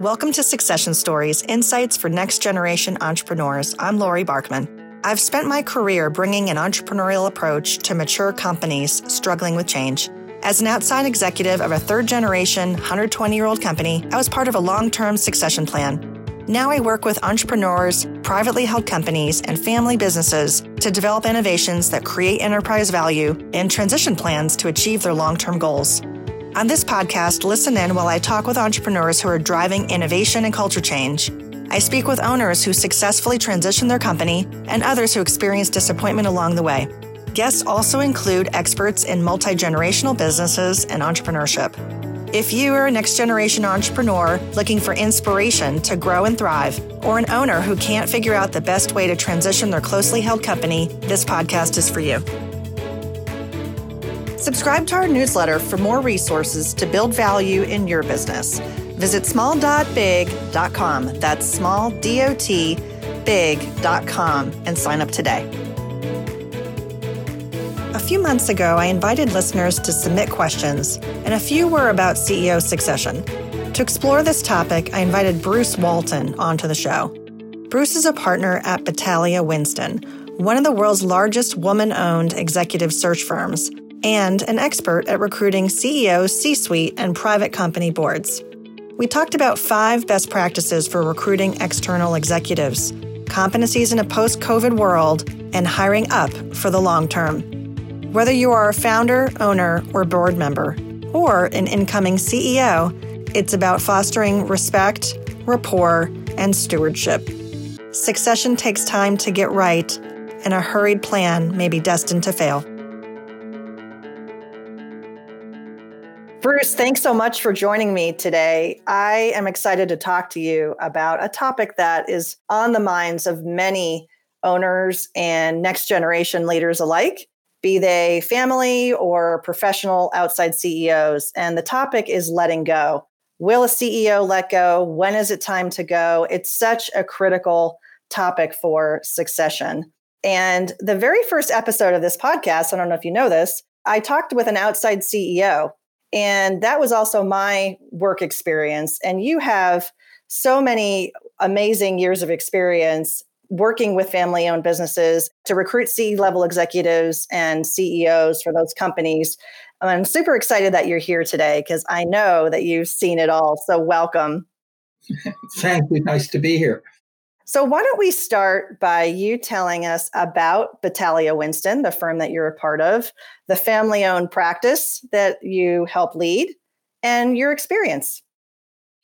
Welcome to Succession Stories Insights for Next Generation Entrepreneurs. I'm Lori Barkman. I've spent my career bringing an entrepreneurial approach to mature companies struggling with change. As an outside executive of a third generation, 120 year old company, I was part of a long term succession plan. Now I work with entrepreneurs, privately held companies, and family businesses to develop innovations that create enterprise value and transition plans to achieve their long term goals. On this podcast, listen in while I talk with entrepreneurs who are driving innovation and culture change. I speak with owners who successfully transition their company and others who experience disappointment along the way. Guests also include experts in multi generational businesses and entrepreneurship. If you are a next generation entrepreneur looking for inspiration to grow and thrive, or an owner who can't figure out the best way to transition their closely held company, this podcast is for you. Subscribe to our newsletter for more resources to build value in your business. Visit small.big.com. That's small, D O T, big.com and sign up today. A few months ago, I invited listeners to submit questions, and a few were about CEO succession. To explore this topic, I invited Bruce Walton onto the show. Bruce is a partner at Battalia Winston, one of the world's largest woman owned executive search firms and an expert at recruiting CEOs, C suite, and private company boards. We talked about five best practices for recruiting external executives, competencies in a post COVID world, and hiring up for the long term. Whether you are a founder, owner, or board member, or an incoming CEO, it's about fostering respect, rapport, and stewardship. Succession takes time to get right, and a hurried plan may be destined to fail. Bruce, thanks so much for joining me today. I am excited to talk to you about a topic that is on the minds of many owners and next generation leaders alike, be they family or professional outside CEOs. And the topic is letting go. Will a CEO let go? When is it time to go? It's such a critical topic for succession. And the very first episode of this podcast, I don't know if you know this, I talked with an outside CEO and that was also my work experience. And you have so many amazing years of experience working with family owned businesses to recruit C level executives and CEOs for those companies. I'm super excited that you're here today because I know that you've seen it all. So, welcome. Thank you. Nice to be here. So, why don't we start by you telling us about Battalia Winston, the firm that you're a part of, the family owned practice that you help lead, and your experience?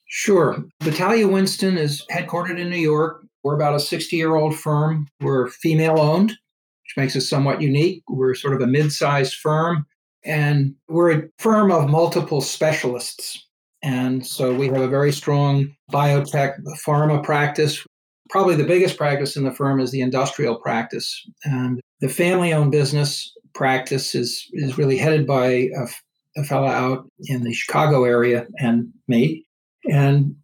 Sure. Battalia Winston is headquartered in New York. We're about a 60 year old firm. We're female owned, which makes us somewhat unique. We're sort of a mid sized firm, and we're a firm of multiple specialists. And so we have a very strong biotech pharma practice probably the biggest practice in the firm is the industrial practice. And the family owned business practice is, is really headed by a, a fellow out in the Chicago area and me. And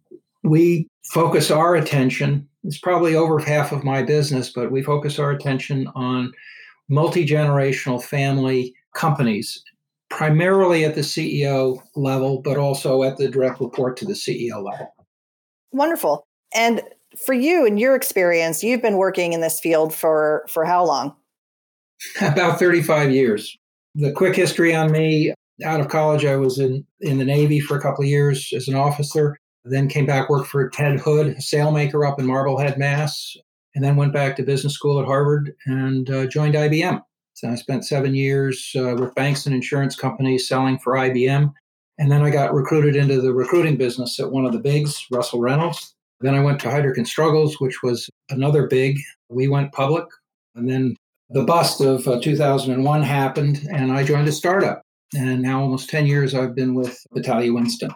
we focus our attention, it's probably over half of my business, but we focus our attention on multi generational family companies, primarily at the CEO level, but also at the direct report to the CEO level. Wonderful. And for you and your experience, you've been working in this field for for how long? About 35 years. The quick history on me out of college, I was in, in the Navy for a couple of years as an officer, then came back, worked for Ted Hood, a sailmaker up in Marblehead, Mass, and then went back to business school at Harvard and uh, joined IBM. So I spent seven years uh, with banks and insurance companies selling for IBM. And then I got recruited into the recruiting business at one of the bigs, Russell Reynolds. Then I went to and Struggles, which was another big. We went public. And then the bust of uh, 2001 happened, and I joined a startup. And now, almost 10 years, I've been with Battalia Winston.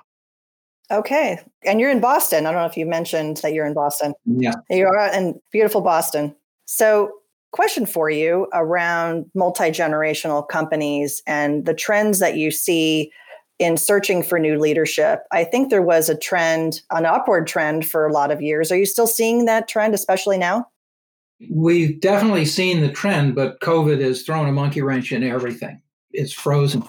Okay. And you're in Boston. I don't know if you mentioned that you're in Boston. Yeah. You are in beautiful Boston. So, question for you around multi generational companies and the trends that you see in searching for new leadership. I think there was a trend, an upward trend for a lot of years. Are you still seeing that trend, especially now? We've definitely seen the trend, but COVID has thrown a monkey wrench in everything. It's frozen.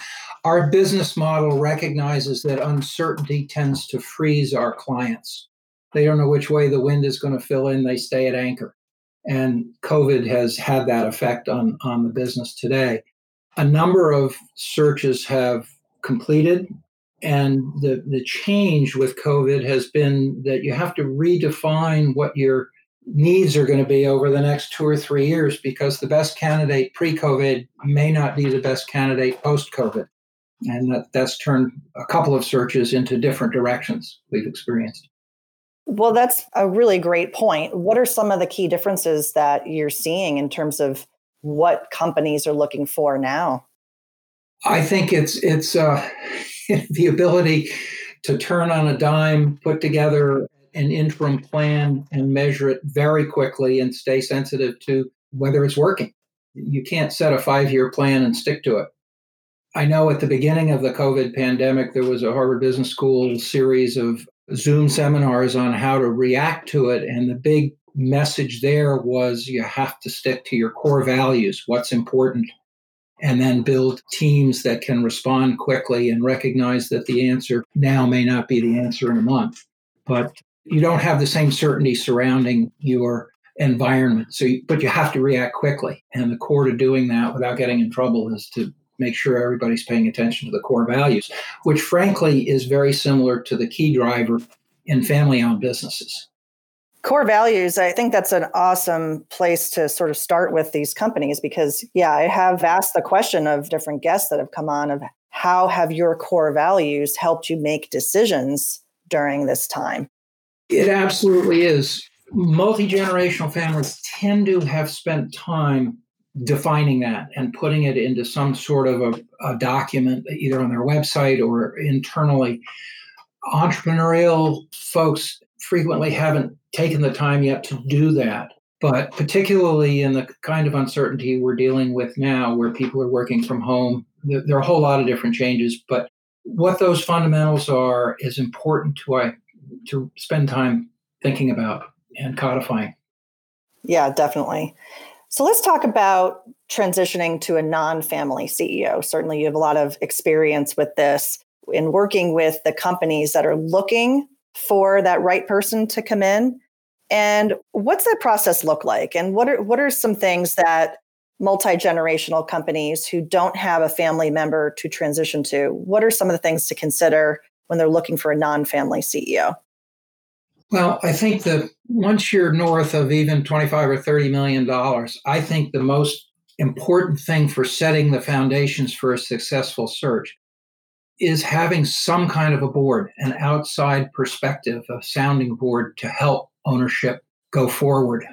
Our business model recognizes that uncertainty tends to freeze our clients. They don't know which way the wind is going to fill in. They stay at anchor. And COVID has had that effect on, on the business today. A number of searches have completed. And the, the change with COVID has been that you have to redefine what your needs are going to be over the next two or three years because the best candidate pre COVID may not be the best candidate post COVID. And that, that's turned a couple of searches into different directions we've experienced. Well, that's a really great point. What are some of the key differences that you're seeing in terms of what companies are looking for now? I think it's it's uh, the ability to turn on a dime, put together an interim plan, and measure it very quickly, and stay sensitive to whether it's working. You can't set a five-year plan and stick to it. I know at the beginning of the COVID pandemic, there was a Harvard Business School series of Zoom seminars on how to react to it. And the big message there was you have to stick to your core values, what's important, and then build teams that can respond quickly and recognize that the answer now may not be the answer in a month. But you don't have the same certainty surrounding your environment. So, you, but you have to react quickly. And the core to doing that without getting in trouble is to make sure everybody's paying attention to the core values, which frankly is very similar to the key driver in family owned businesses. Core values, I think that's an awesome place to sort of start with these companies because, yeah, I have asked the question of different guests that have come on of how have your core values helped you make decisions during this time? It absolutely is. Multi generational families tend to have spent time defining that and putting it into some sort of a, a, document, either on their website or internally. Entrepreneurial folks frequently haven't taken the time yet to do that. But particularly in the kind of uncertainty we're dealing with now, where people are working from home, there, are a whole lot of different changes. But what those fundamentals are is important to, I, to spend time thinking about and codifying. Yeah, definitely. So let's talk about transitioning to a non family CEO. Certainly, you have a lot of experience with this in working with the companies that are looking for that right person to come in. And what's that process look like? And what are what are some things that multi-generational companies who don't have a family member to transition to, what are some of the things to consider when they're looking for a non-family CEO? Well, I think that once you're north of even 25 or 30 million dollars, I think the most important thing for setting the foundations for a successful search is having some kind of a board, an outside perspective, a sounding board to help ownership go forward.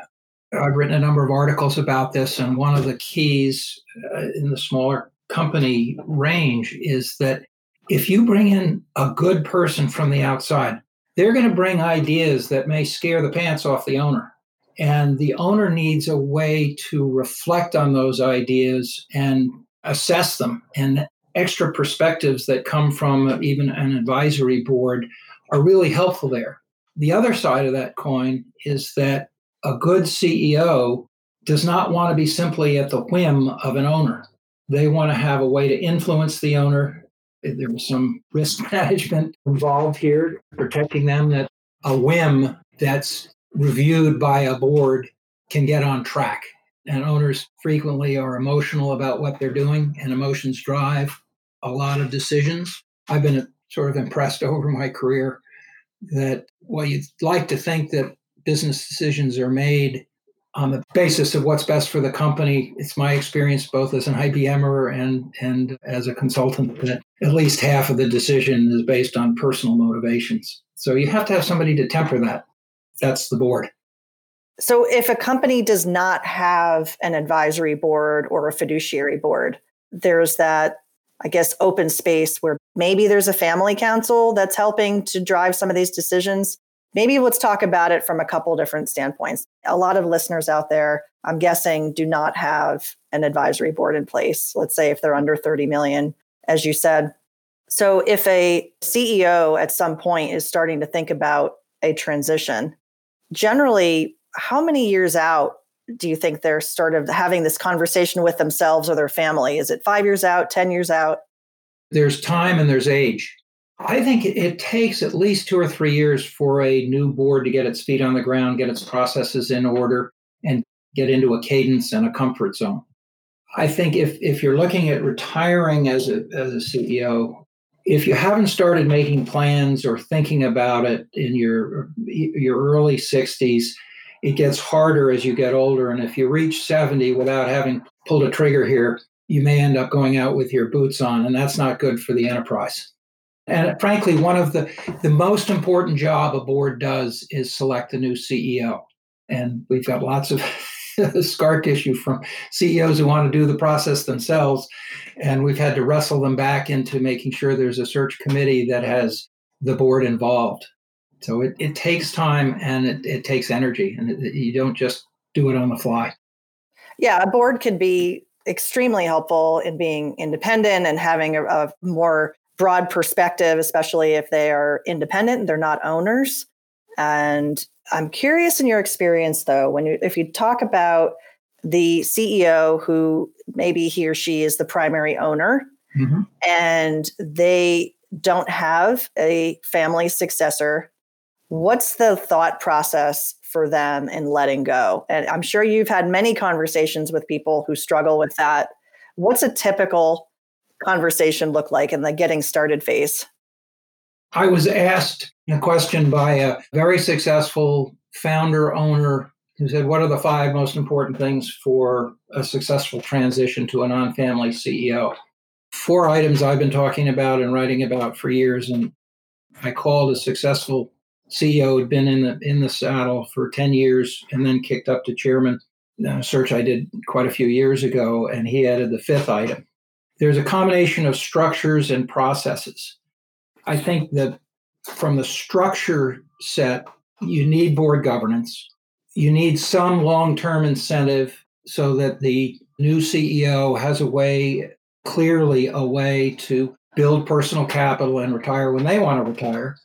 I've written a number of articles about this, and one of the keys uh, in the smaller company range is that if you bring in a good person from the outside, they're going to bring ideas that may scare the pants off the owner. And the owner needs a way to reflect on those ideas and assess them. And extra perspectives that come from even an advisory board are really helpful there. The other side of that coin is that a good CEO does not want to be simply at the whim of an owner. They want to have a way to influence the owner there was some risk management involved here, protecting them that a whim that's reviewed by a board can get on track. And owners frequently are emotional about what they're doing, and emotions drive a lot of decisions. I've been sort of impressed over my career that, well, you'd like to think that business decisions are made on the basis of what's best for the company. It's my experience both as an IBMer and and as a consultant that at least half of the decision is based on personal motivations. So you have to have somebody to temper that. That's the board. So if a company does not have an advisory board or a fiduciary board, there's that I guess open space where maybe there's a family council that's helping to drive some of these decisions maybe let's talk about it from a couple different standpoints. A lot of listeners out there, I'm guessing, do not have an advisory board in place. Let's say if they're under 30 million, as you said. So if a CEO at some point is starting to think about a transition, generally, how many years out do you think they're sort of having this conversation with themselves or their family? Is it five years out, 10 years out? There's time and there's age. I think it takes at least two or three years for a new board to get its feet on the ground, get its processes in order, and get into a cadence and a comfort zone. I think if if you're looking at retiring as a as a CEO, if you haven't started making plans or thinking about it in your your early 60s, it gets harder as you get older. And if you reach 70 without having pulled a trigger here, you may end up going out with your boots on, and that's not good for the enterprise. And frankly, one of the, the most important job a board does is select a new CEO. And we've got lots of scar tissue from CEOs who want to do the process themselves. And we've had to wrestle them back into making sure there's a search committee that has the board involved. So it, it takes time and it, it takes energy, and it, you don't just do it on the fly. Yeah, a board can be extremely helpful in being independent and having a, a more broad perspective, especially if they are independent, they're not owners. And I'm curious in your experience though, when you if you talk about the CEO who maybe he or she is the primary owner mm-hmm. and they don't have a family successor, what's the thought process for them in letting go? And I'm sure you've had many conversations with people who struggle with that. What's a typical conversation look like in the getting started phase? I was asked a question by a very successful founder owner who said, What are the five most important things for a successful transition to a non family CEO? Four items I've been talking about and writing about for years. And I called a successful CEO who'd been in the in the saddle for 10 years and then kicked up to chairman. A search I did quite a few years ago, and he added the fifth item. There's a combination of structures and processes. I think that from the structure set, you need board governance. You need some long term incentive so that the new CEO has a way, clearly, a way to build personal capital and retire when they want to retire.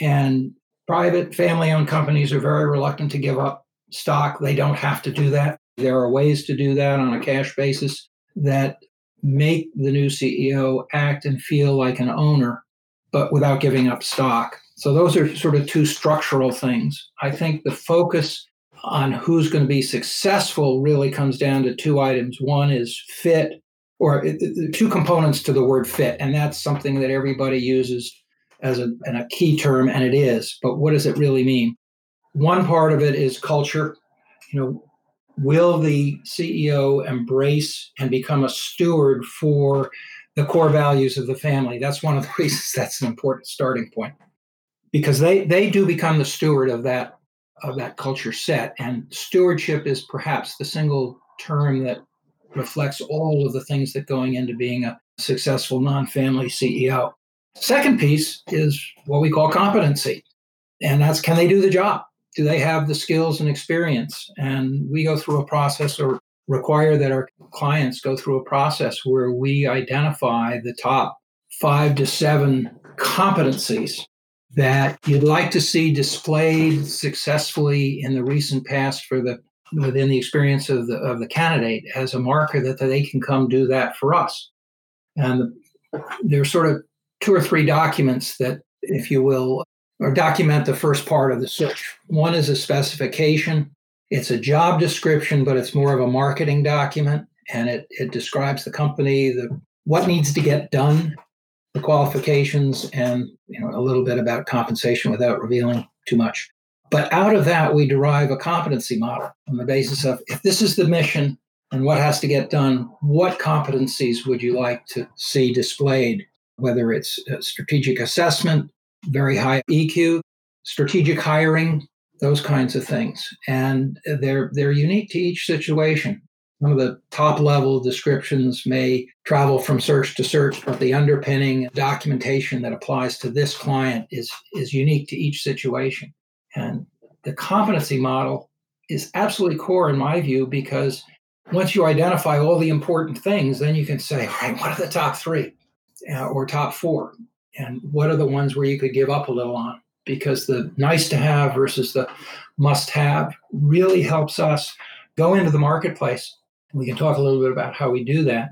And private family owned companies are very reluctant to give up stock. They don't have to do that. There are ways to do that on a cash basis that make the new CEO act and feel like an owner, but without giving up stock. So those are sort of two structural things. I think the focus on who's going to be successful really comes down to two items. One is fit, or uh, uh, two components to the word fit, and that's something that everybody uses as a, and a key term, and it is. But what does it really mean? One part of it is culture. You know, will the CEO embrace and become a steward for the core values of the family? That's one of the reasons that's an important starting point because they they do become the steward of that of that culture set and stewardship is perhaps the single term that reflects all of the things that going into being a successful non-family CEO. Second piece is what we call competency. And that's can they do the job? do they have the skills and experience? And we go through a process or require that our clients go through a process where we identify the top five to seven competencies that you'd like to see displayed successfully in the recent past for the within the experience of the of the candidate as a marker that they can come do that for us. And they're sort of two or three documents that, if you will, or document the first part of the search. One is a specification. It's a job description, but it's more of a marketing document, and it, it describes the company, the what needs to get done, the qualifications, and you know a little bit about compensation without revealing too much. But out of that, we derive a competency model on the basis of if this is the mission and what has to get done, what competencies would you like to see displayed? Whether it's strategic assessment, very high EQ, strategic hiring, those kinds of things. And they're they're unique to each situation. Some of the top level descriptions may travel from search to search, but the underpinning documentation that applies to this client is, is unique to each situation. And the competency model is absolutely core in my view because once you identify all the important things, then you can say, all right, what are the top three uh, or top four? and what are the ones where you could give up a little on because the nice to have versus the must have really helps us go into the marketplace we can talk a little bit about how we do that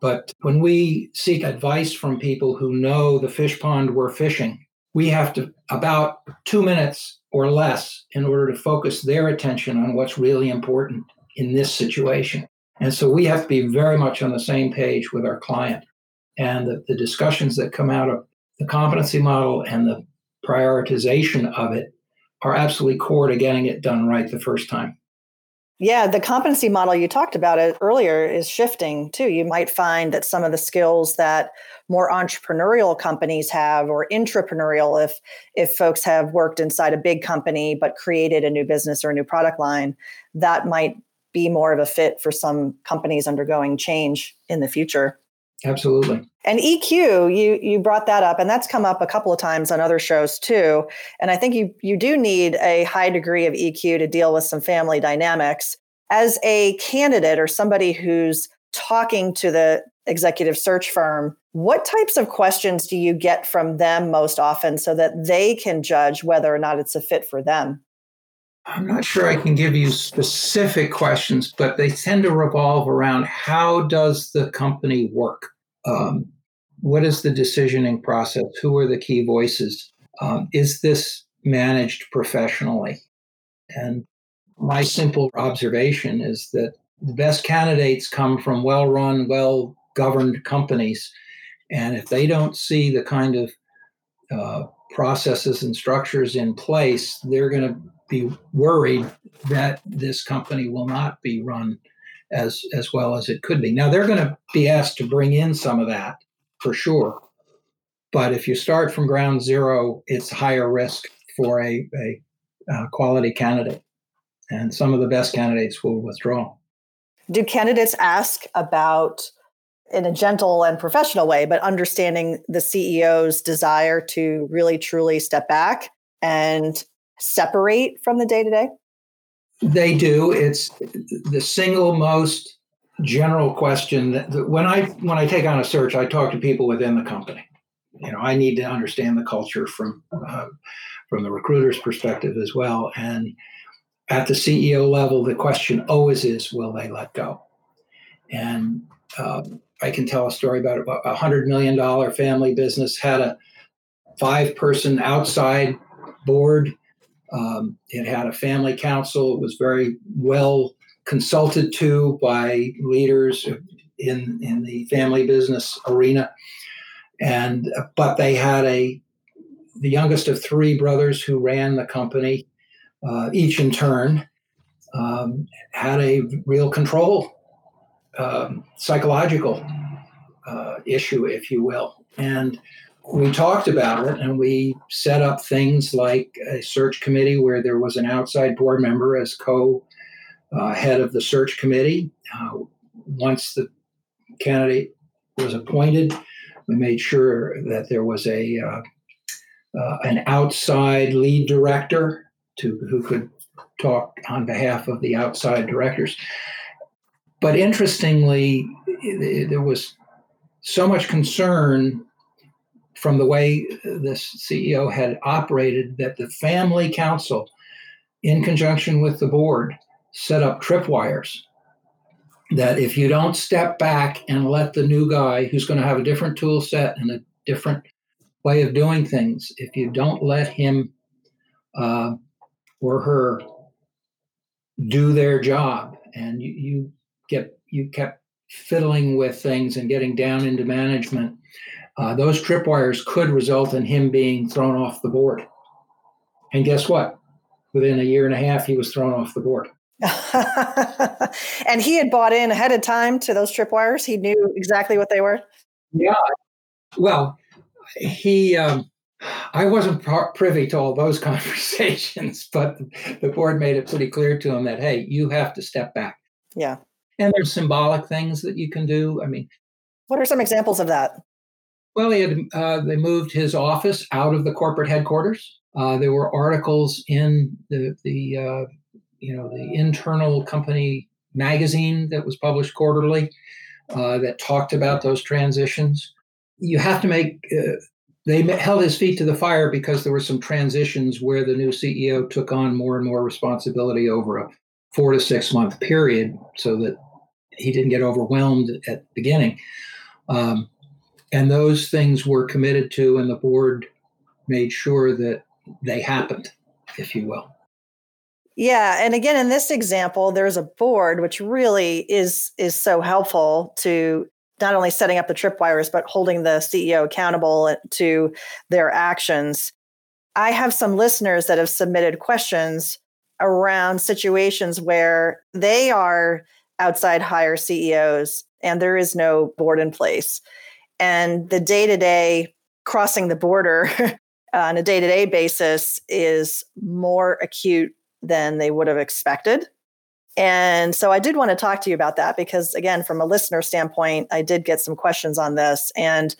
But when we seek advice from people who know the fish pond we're fishing, we have to about two minutes or less in order to focus their attention on what's really important in this situation. And so we have to be very much on the same page with our client. And the, the discussions that come out of the competency model and the prioritization of it are absolutely core to getting it done right the first time. Yeah, the competency model you talked about it earlier is shifting too. You might find that some of the skills that more entrepreneurial companies have or intrapreneurial if if folks have worked inside a big company but created a new business or a new product line, that might be more of a fit for some companies undergoing change in the future. Absolutely. And EQ, you you brought that up, and that's come up a couple of times on other shows too. And I think you you do need a high degree of EQ to deal with some family dynamics. As a candidate or somebody who's talking to the executive search firm, what types of questions do you get from them most often so that they can judge whether or not it's a fit for them? I'm not sure I can give you specific questions, but they tend to revolve around how does the company work? Um, what is the decisioning process? Who are the key voices? Um, is this managed professionally? And my simple observation is that the best candidates come from well run, well governed companies. And if they don't see the kind of uh, processes and structures in place, they're going to be worried that this company will not be run as as well as it could be. Now they're going to be asked to bring in some of that for sure, but if you start from ground zero, it's higher risk for a, a quality candidate, and some of the best candidates will withdraw. Do candidates ask about? In a gentle and professional way, but understanding the CEO's desire to really truly step back and separate from the day to day? They do. It's the single most general question that, when I when I take on a search, I talk to people within the company. You know, I need to understand the culture from uh, from the recruiter's perspective as well. And at the CEO level, the question always is, will they let go? And um, I can tell a story about a hundred million dollar family business had a five person outside board um, it had a family council. It was very well consulted to by leaders in in the family business arena, and but they had a the youngest of three brothers who ran the company, uh, each in turn, um, had a real control, um, psychological uh, issue, if you will, and we talked about it and we set up things like a search committee where there was an outside board member as co uh, head of the search committee. Uh, once the candidate was appointed, we made sure that there was a uh, uh an outside lead director to who could talk on behalf of the outside directors. But interestingly, there was so much concern from the way this CEO had operated that the family council, in conjunction with the board, set up tripwires. That if you don't step back and let the new guy who's going to have a different tool set and a different way of doing things, if you don't let him uh, or her do their job and you, you get you kept fiddling with things and getting down into management uh, those tripwires could result in him being thrown off the board. And guess what? Within a year and a half, he was thrown off the board. and he had bought in ahead of time to those tripwires. He knew exactly what they were. Yeah. Well, he. Um, I wasn't privy to all those conversations, but the board made it pretty clear to him that hey, you have to step back. Yeah. And there's symbolic things that you can do. I mean, what are some examples of that? Well, he had, uh, they moved his office out of the corporate headquarters. Uh, there were articles in the the uh, you know the internal company magazine that was published quarterly uh, that talked about those transitions. You have to make. Uh, they held his feet to the fire because there were some transitions where the new CEO took on more and more responsibility over a four to six month period, so that he didn't get overwhelmed at the beginning. Um, and those things were committed to, and the board made sure that they happened, if you will. Yeah, and again, in this example, there's a board which really is is so helpful to not only setting up the tripwires but holding the CEO accountable to their actions. I have some listeners that have submitted questions around situations where they are outside hire CEOs and there is no board in place. And the day to day crossing the border on a day to day basis is more acute than they would have expected. And so I did want to talk to you about that because, again, from a listener standpoint, I did get some questions on this. And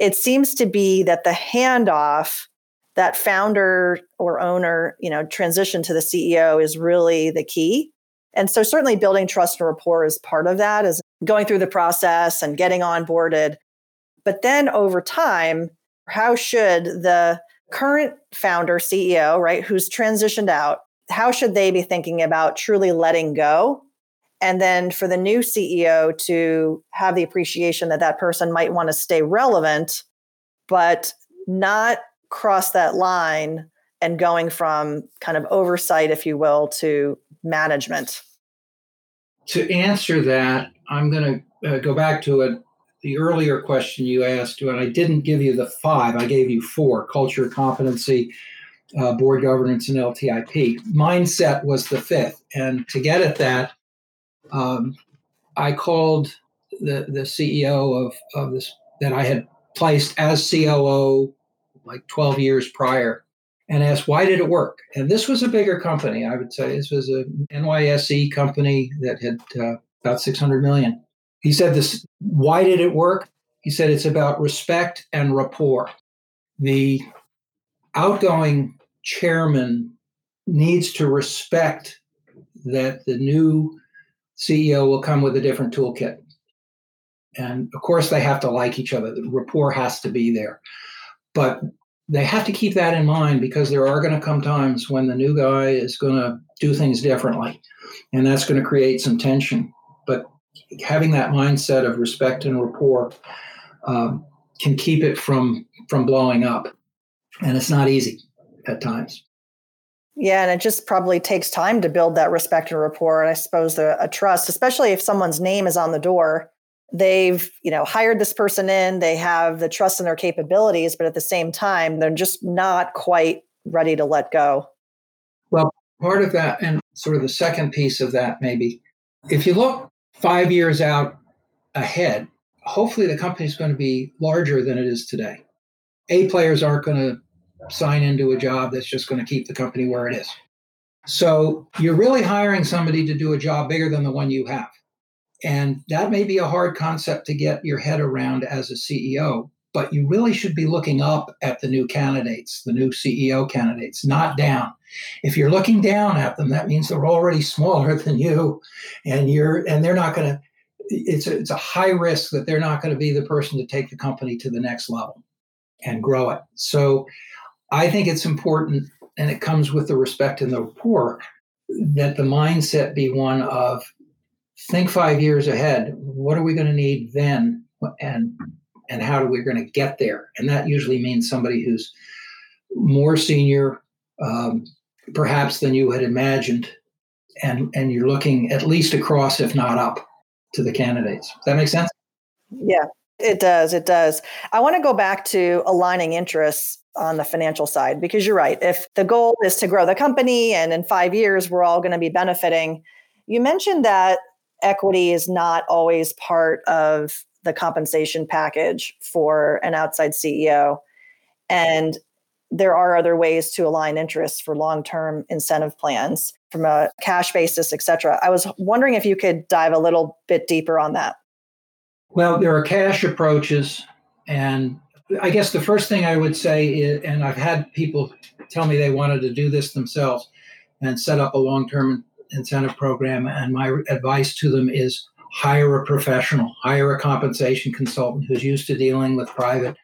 it seems to be that the handoff that founder or owner, you know, transition to the CEO is really the key. And so certainly building trust and rapport is part of that, is going through the process and getting onboarded. But then over time, how should the current founder, CEO, right, who's transitioned out, how should they be thinking about truly letting go? And then for the new CEO to have the appreciation that that person might want to stay relevant, but not cross that line and going from kind of oversight, if you will, to management? To answer that, I'm going to uh, go back to a, the earlier question you asked, and I didn't give you the five, I gave you four culture, competency, uh, board governance, and LTIP. Mindset was the fifth. And to get at that, um, I called the, the CEO of, of this that I had placed as COO like 12 years prior and asked why did it work? And this was a bigger company i would say. This was a nyse company that had uh, about 600 million. He said this why did it work? He said it's about respect and rapport. The outgoing chairman needs to respect that the new ceo will come with a different toolkit. And of course they have to like each other. The rapport has to be there. But they have to keep that in mind because there are going to come times when the new guy is going to do things differently. And that's going to create some tension. But having that mindset of respect and rapport um, can keep it from from blowing up. And it's not easy at times. Yeah, and it just probably takes time to build that respect and rapport, and I suppose a trust, especially if someone's name is on the door they've you know hired this person in they have the trust in their capabilities but at the same time they're just not quite ready to let go. Well part of that and sort of the second piece of that maybe if you look five years out ahead hopefully the company is going to be larger than it is today. A players aren't going to sign into a job that's just going to keep the company where it is. So you're really hiring somebody to do a job bigger than the one you have and that may be a hard concept to get your head around as a CEO, but you really should be looking up at the new candidates, the new CEO candidates, not down. If you're looking down at them, that means they're already smaller than you, and you're and they're not going to. It's a, it's a high risk that they're not going to be the person to take the company to the next level and grow it. So, I think it's important, and it comes with the respect and the rapport, that the mindset be one of think five years ahead. What are we going to need then, and and how are we going to get there? And that usually means somebody who's more senior, um, perhaps than you had imagined, and and you're looking at least across, if not up, to the candidates. Does that make sense? Yeah, it does. It does. I want to go back to aligning interests on the financial side because you're right. If the goal is to grow the company and in five years we're all going to be benefiting, you mentioned that equity is not always part of the compensation package for an outside CEO. And there are other ways to align interests for long-term incentive plans from a cash basis, et cetera. I was wondering if you could dive a little bit deeper on that. Well, there are cash approaches. And I guess the first thing I would say is, and I've had people tell me they wanted to do this themselves and set up a long term incentive program, and my advice to them is hire a professional, hire a compensation consultant who's used to dealing with private,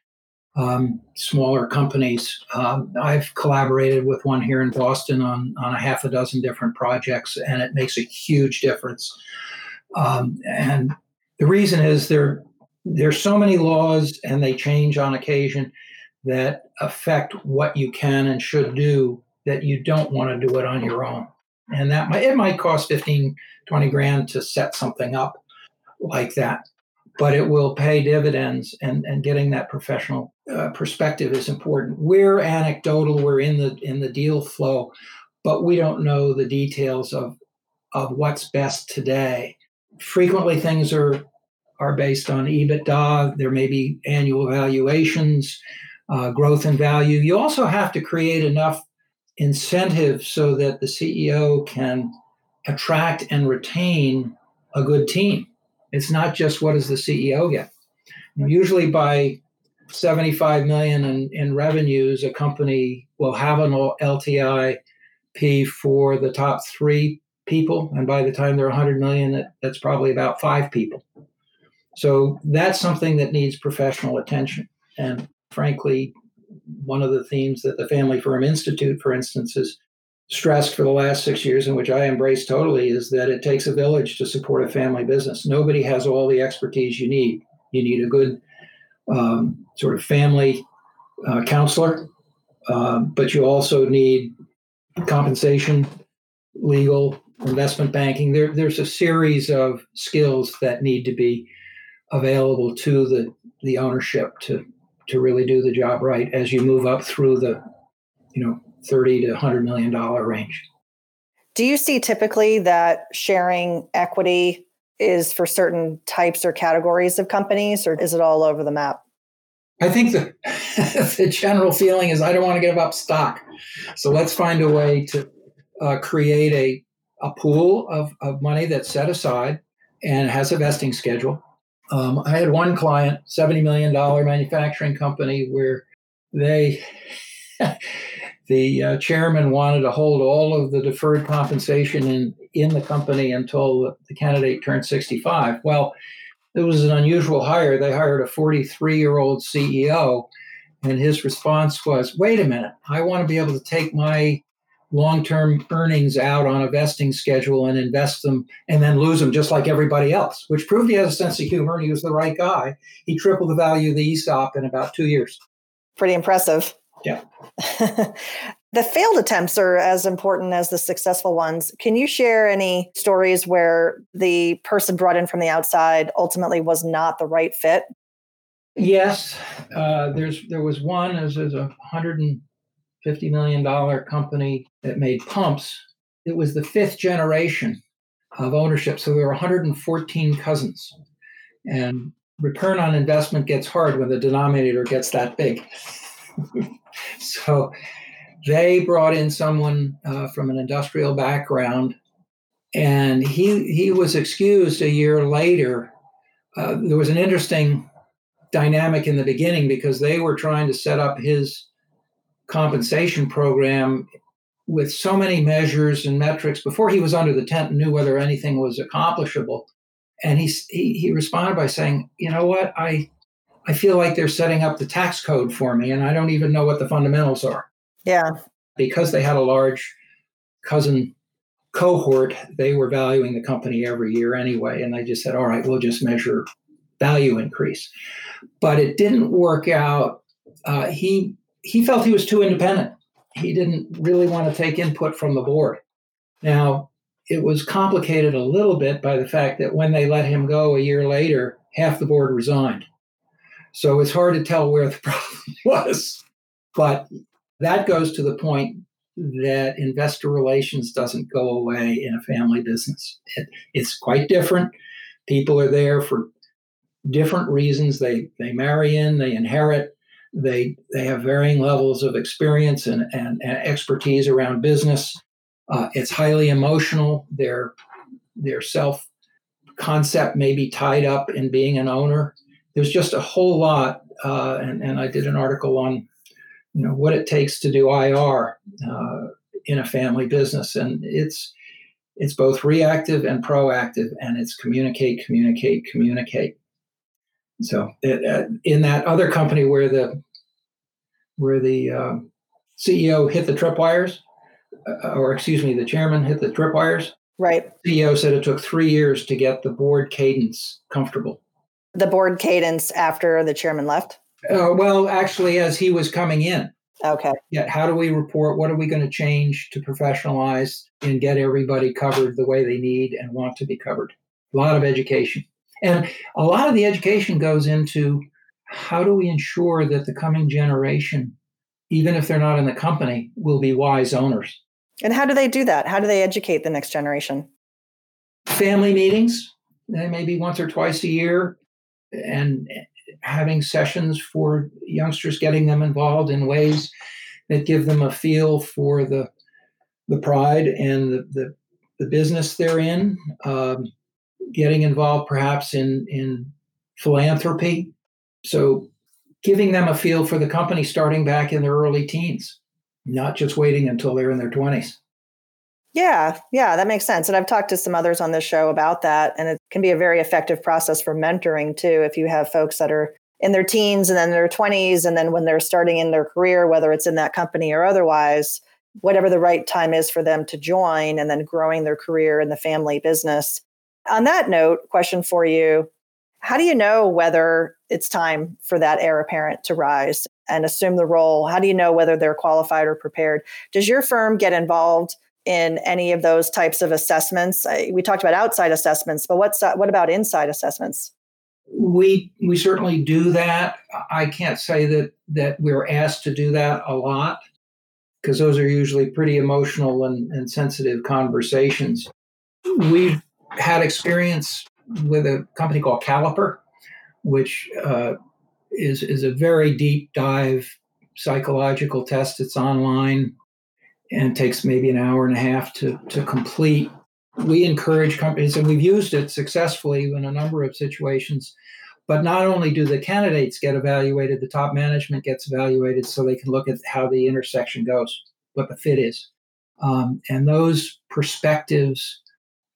um, smaller companies. Um, I've collaborated with one here in Boston on, on a half a dozen different projects, and it makes a huge difference Um, and the reason is there there's so many laws and they change on occasion that affect what you can and should do that you don't want to do it on your own. And that might, it might cost 15, 20 grand to set something up like that, but it will pay dividends and, and getting that professional uh, perspective is important. We're anecdotal, we're in the in the deal flow, but we don't know the details of of what's best today. Frequently things are are based on EBITDA. There may be annual valuations, uh, growth and value. You also have to create enough incentive so that the CEO can attract and retain a good team. It's not just what does the CEO get. Usually by 75 million in, in revenues, a company will have an LTI P for the top three people. And by the time they're 100 million, that, that's probably about five people. So that's something that needs professional attention. And frankly, one of the themes that the Family Firm Institute, for instance, has stressed for the last six years, and which I embrace totally, is that it takes a village to support a family business. Nobody has all the expertise you need. You need a good um, sort of family uh, counselor, uh, but you also need compensation, legal, investment banking. There, there's a series of skills that need to be available to the the ownership to to really do the job right as you move up through the you know 30 to 100 million dollar range. Do you see typically that sharing equity is for certain types or categories of companies or is it all over the map? I think the, the general feeling is i don't want to give up stock. So let's find a way to uh, create a, a pool of, of money that's set aside and has a vesting schedule um, I had one client, $70 million manufacturing company, where they, the uh, chairman wanted to hold all of the deferred compensation in, in the company until the candidate turned 65. Well, it was an unusual hire. They hired a 43 year old CEO, and his response was, wait a minute, I want to be able to take my long term earnings out on a vesting schedule and invest them and then lose them just like everybody else, which proved he has a sense of humor and he was the right guy. He tripled the value of the ESOP in about two years. Pretty impressive. Yeah. the failed attempts are as important as the successful ones. Can you share any stories where the person brought in from the outside ultimately was not the right fit? Yes, uh, there's there was one as there's a hundred and $50 million company that made pumps. It was the fifth generation of ownership. So there were 114 cousins. And return on investment gets hard when the denominator gets that big. so they brought in someone uh, from an industrial background, and he he was excused a year later. Uh, there was an interesting dynamic in the beginning because they were trying to set up his compensation program with so many measures and metrics before he was under the tent and knew whether anything was accomplishable. And he, he, he responded by saying, you know what, I, I feel like they're setting up the tax code for me and I don't even know what the fundamentals are. Yeah. Because they had a large cousin cohort, they were valuing the company every year anyway. And they just said, all right, we'll just measure value increase. But it didn't work out. Uh, he he felt he was too independent. He didn't really want to take input from the board. Now, it was complicated a little bit by the fact that when they let him go a year later, half the board resigned. So it's hard to tell where the problem was. But that goes to the point that investor relations doesn't go away in a family business. It, it's quite different. People are there for different reasons. They they marry in, they inherit, they they have varying levels of experience and, and, and expertise around business. Uh, it's highly emotional. Their their self concept may be tied up in being an owner. There's just a whole lot, uh, and and I did an article on you know what it takes to do IR uh, in a family business, and it's it's both reactive and proactive, and it's communicate, communicate, communicate. So it, uh, in that other company where the where the um, CEO hit the tripwires, uh, or excuse me, the chairman hit the tripwires, Right. CEO said it took three years to get the board cadence comfortable. The board cadence after the chairman left? Uh, well, actually, as he was coming in. Okay. Yeah. How do we report? What are we going to change to professionalize and get everybody covered the way they need and want to be covered? A lot of education. And a lot of the education goes into how do we ensure that the coming generation, even if they're not in the company, will be wise owners? And how do they do that? How do they educate the next generation? Family meetings, maybe once or twice a year, and having sessions for youngsters, getting them involved in ways that give them a feel for the the pride and the, the, the business they're in. Um, getting involved perhaps in in philanthropy. So giving them a feel for the company starting back in their early teens, not just waiting until they're in their 20s. Yeah, yeah, that makes sense. And I've talked to some others on this show about that. And it can be a very effective process for mentoring too. If you have folks that are in their teens and then their 20s, and then when they're starting in their career, whether it's in that company or otherwise, whatever the right time is for them to join and then growing their career in the family business. On that note, question for you How do you know whether it's time for that heir apparent to rise and assume the role? How do you know whether they're qualified or prepared? Does your firm get involved in any of those types of assessments? We talked about outside assessments, but what's uh, what about inside assessments? We we certainly do that. I can't say that that we're asked to do that a lot because those are usually pretty emotional and, and sensitive conversations. We've had experience with a company called Caliper, which uh, is is a very deep dive psychological test. It's online and takes maybe an hour and a half to to complete. We encourage companies, and we've used it successfully in a number of situations. But not only do the candidates get evaluated, the top management gets evaluated so they can look at how the intersection goes, what the fit is. Um, and those perspectives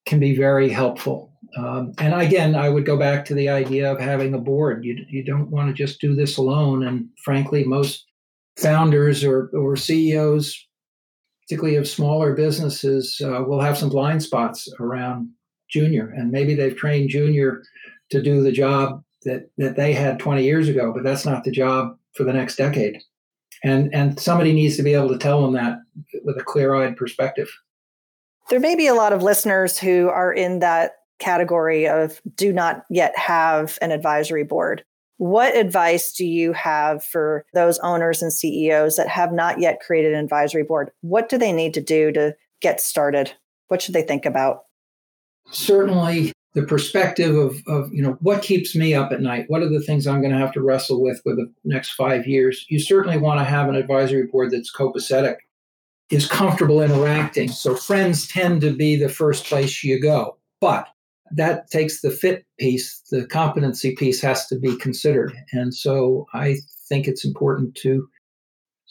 can be very helpful. Um, and again, I would go back to the idea of having a board. You, you don't want to just do this alone. And frankly, most founders or, or CEOs, particularly of smaller businesses, uh, will have some blind spots around junior. And maybe they've trained junior to do the job that, that they had 20 years ago, but that's not the job for the next decade. And, and somebody needs to be able to tell them that with a clear eyed perspective. There may be a lot of listeners who are in that category of do not yet have an advisory board. What advice do you have for those owners and CEOs that have not yet created an advisory board? What do they need to do to get started? What should they think about? Certainly the perspective of, of you know what keeps me up at night what are the things i'm going to have to wrestle with for the next five years you certainly want to have an advisory board that's copacetic is comfortable interacting. So friends tend to be the first place you go. But that takes the fit piece, the competency piece has to be considered. And so I think it's important to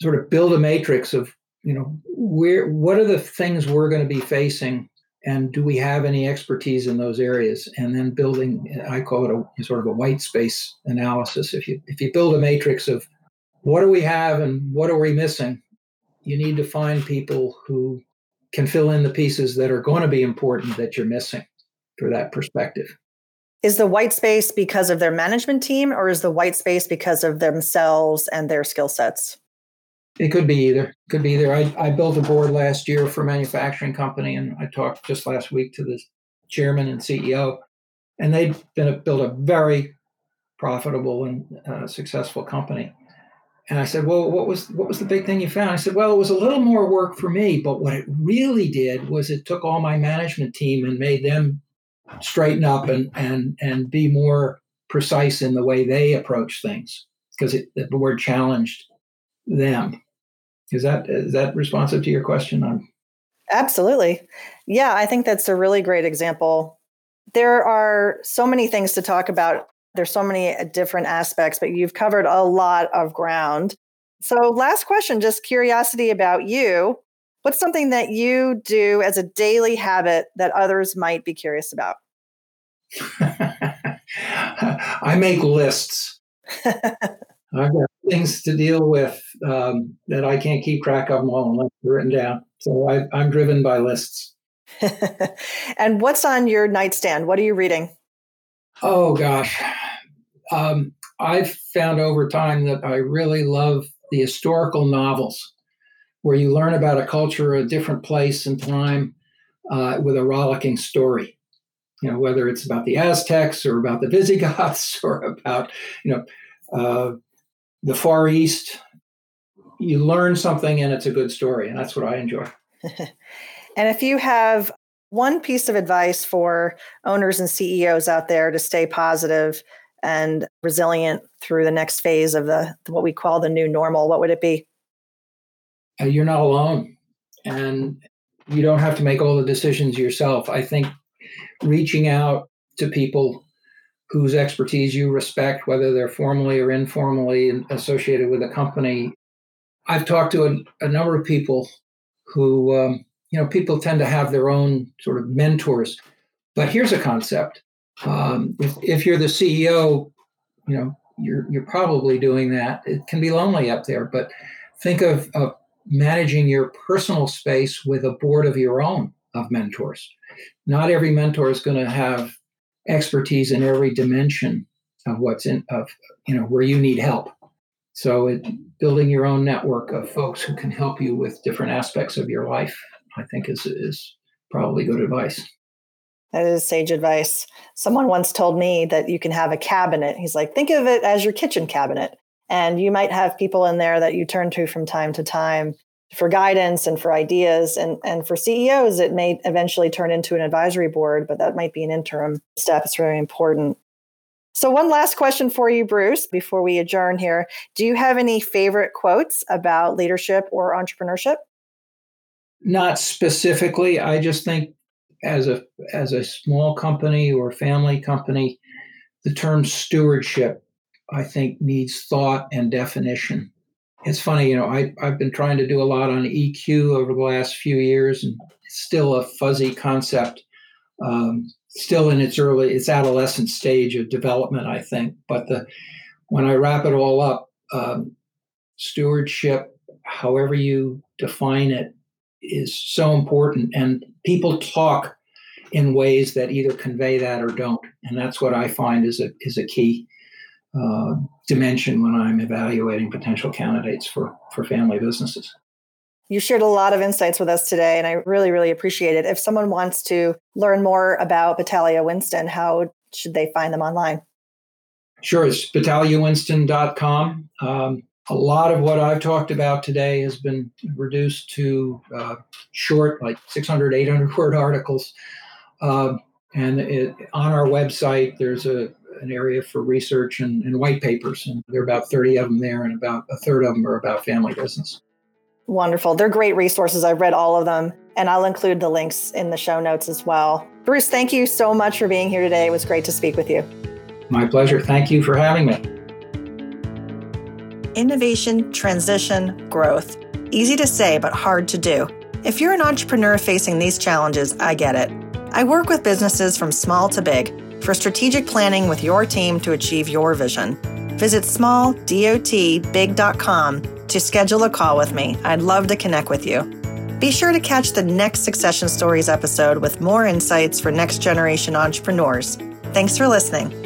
sort of build a matrix of, you know, where what are the things we're going to be facing and do we have any expertise in those areas and then building i call it a sort of a white space analysis if you if you build a matrix of what do we have and what are we missing you need to find people who can fill in the pieces that are going to be important that you're missing for that perspective. Is the white space because of their management team or is the white space because of themselves and their skill sets? It could be either. Could be either. I, I built a board last year for a manufacturing company, and I talked just last week to the chairman and CEO, and they'd been a, built a very profitable and uh, successful company. And I said, "Well, what was what was the big thing you found?" I said, "Well, it was a little more work for me, but what it really did was it took all my management team and made them straighten up and and and be more precise in the way they approach things because the board challenged them." Is that is that responsive to your question? I'm... Absolutely. Yeah, I think that's a really great example. There are so many things to talk about there's so many uh, different aspects, but you've covered a lot of ground. So, last question, just curiosity about you. What's something that you do as a daily habit that others might be curious about? I make lists. I've got things to deal with um, that I can't keep track of them all unless they're written down. So I, I'm driven by lists. and what's on your nightstand? What are you reading? Oh, gosh. Um, I've found over time that I really love the historical novels where you learn about a culture, a different place and time uh, with a rollicking story. You know, whether it's about the Aztecs or about the Visigoths or about, you know, uh, the Far East, you learn something and it's a good story. And that's what I enjoy. and if you have one piece of advice for owners and CEOs out there to stay positive and resilient through the next phase of the what we call the new normal, what would it be? Uh, you're not alone, and you don't have to make all the decisions yourself. I think reaching out to people whose expertise you respect, whether they're formally or informally associated with a company. I've talked to a, a number of people who, um, you know, people tend to have their own sort of mentors. But here's a concept um, if, if you're the CEO, you know, you're you're probably doing that. It can be lonely up there, but think of, of managing your personal space with a board of your own of mentors. Not every mentor is going to have expertise in every dimension of what's in of you know where you need help. So it, building your own network of folks who can help you with different aspects of your life, I think is is probably good advice. That is sage advice. Someone once told me that you can have a cabinet. He's like, think of it as your kitchen cabinet. And you might have people in there that you turn to from time to time for guidance and for ideas. And, and for CEOs, it may eventually turn into an advisory board, but that might be an interim step. It's very important. So, one last question for you, Bruce, before we adjourn here. Do you have any favorite quotes about leadership or entrepreneurship? Not specifically. I just think as a as a small company or family company, the term stewardship, I think, needs thought and definition. It's funny, you know, I, I've been trying to do a lot on EQ over the last few years, and it's still a fuzzy concept, um, still in its early, its adolescent stage of development, I think. But the when I wrap it all up, um, stewardship, however you define it, is so important. And people talk in ways that either convey that or don't. And that's what I find is a, is a key uh, dimension when I'm evaluating potential candidates for, for family businesses. You shared a lot of insights with us today, and I really, really appreciate it. If someone wants to learn more about Battalia Winston, how should they find them online? Sure, it's battaliawinston.com. Um, a lot of what I've talked about today has been reduced to uh, short, like 600, 800 word articles. Uh, and it, on our website, there's a, an area for research and, and white papers. And there are about 30 of them there, and about a third of them are about family business. Wonderful. They're great resources. I've read all of them, and I'll include the links in the show notes as well. Bruce, thank you so much for being here today. It was great to speak with you. My pleasure. Thank you for having me innovation, transition, growth. Easy to say, but hard to do. If you're an entrepreneur facing these challenges, I get it. I work with businesses from small to big for strategic planning with your team to achieve your vision. Visit smalldotbig.com to schedule a call with me. I'd love to connect with you. Be sure to catch the next Succession Stories episode with more insights for next generation entrepreneurs. Thanks for listening.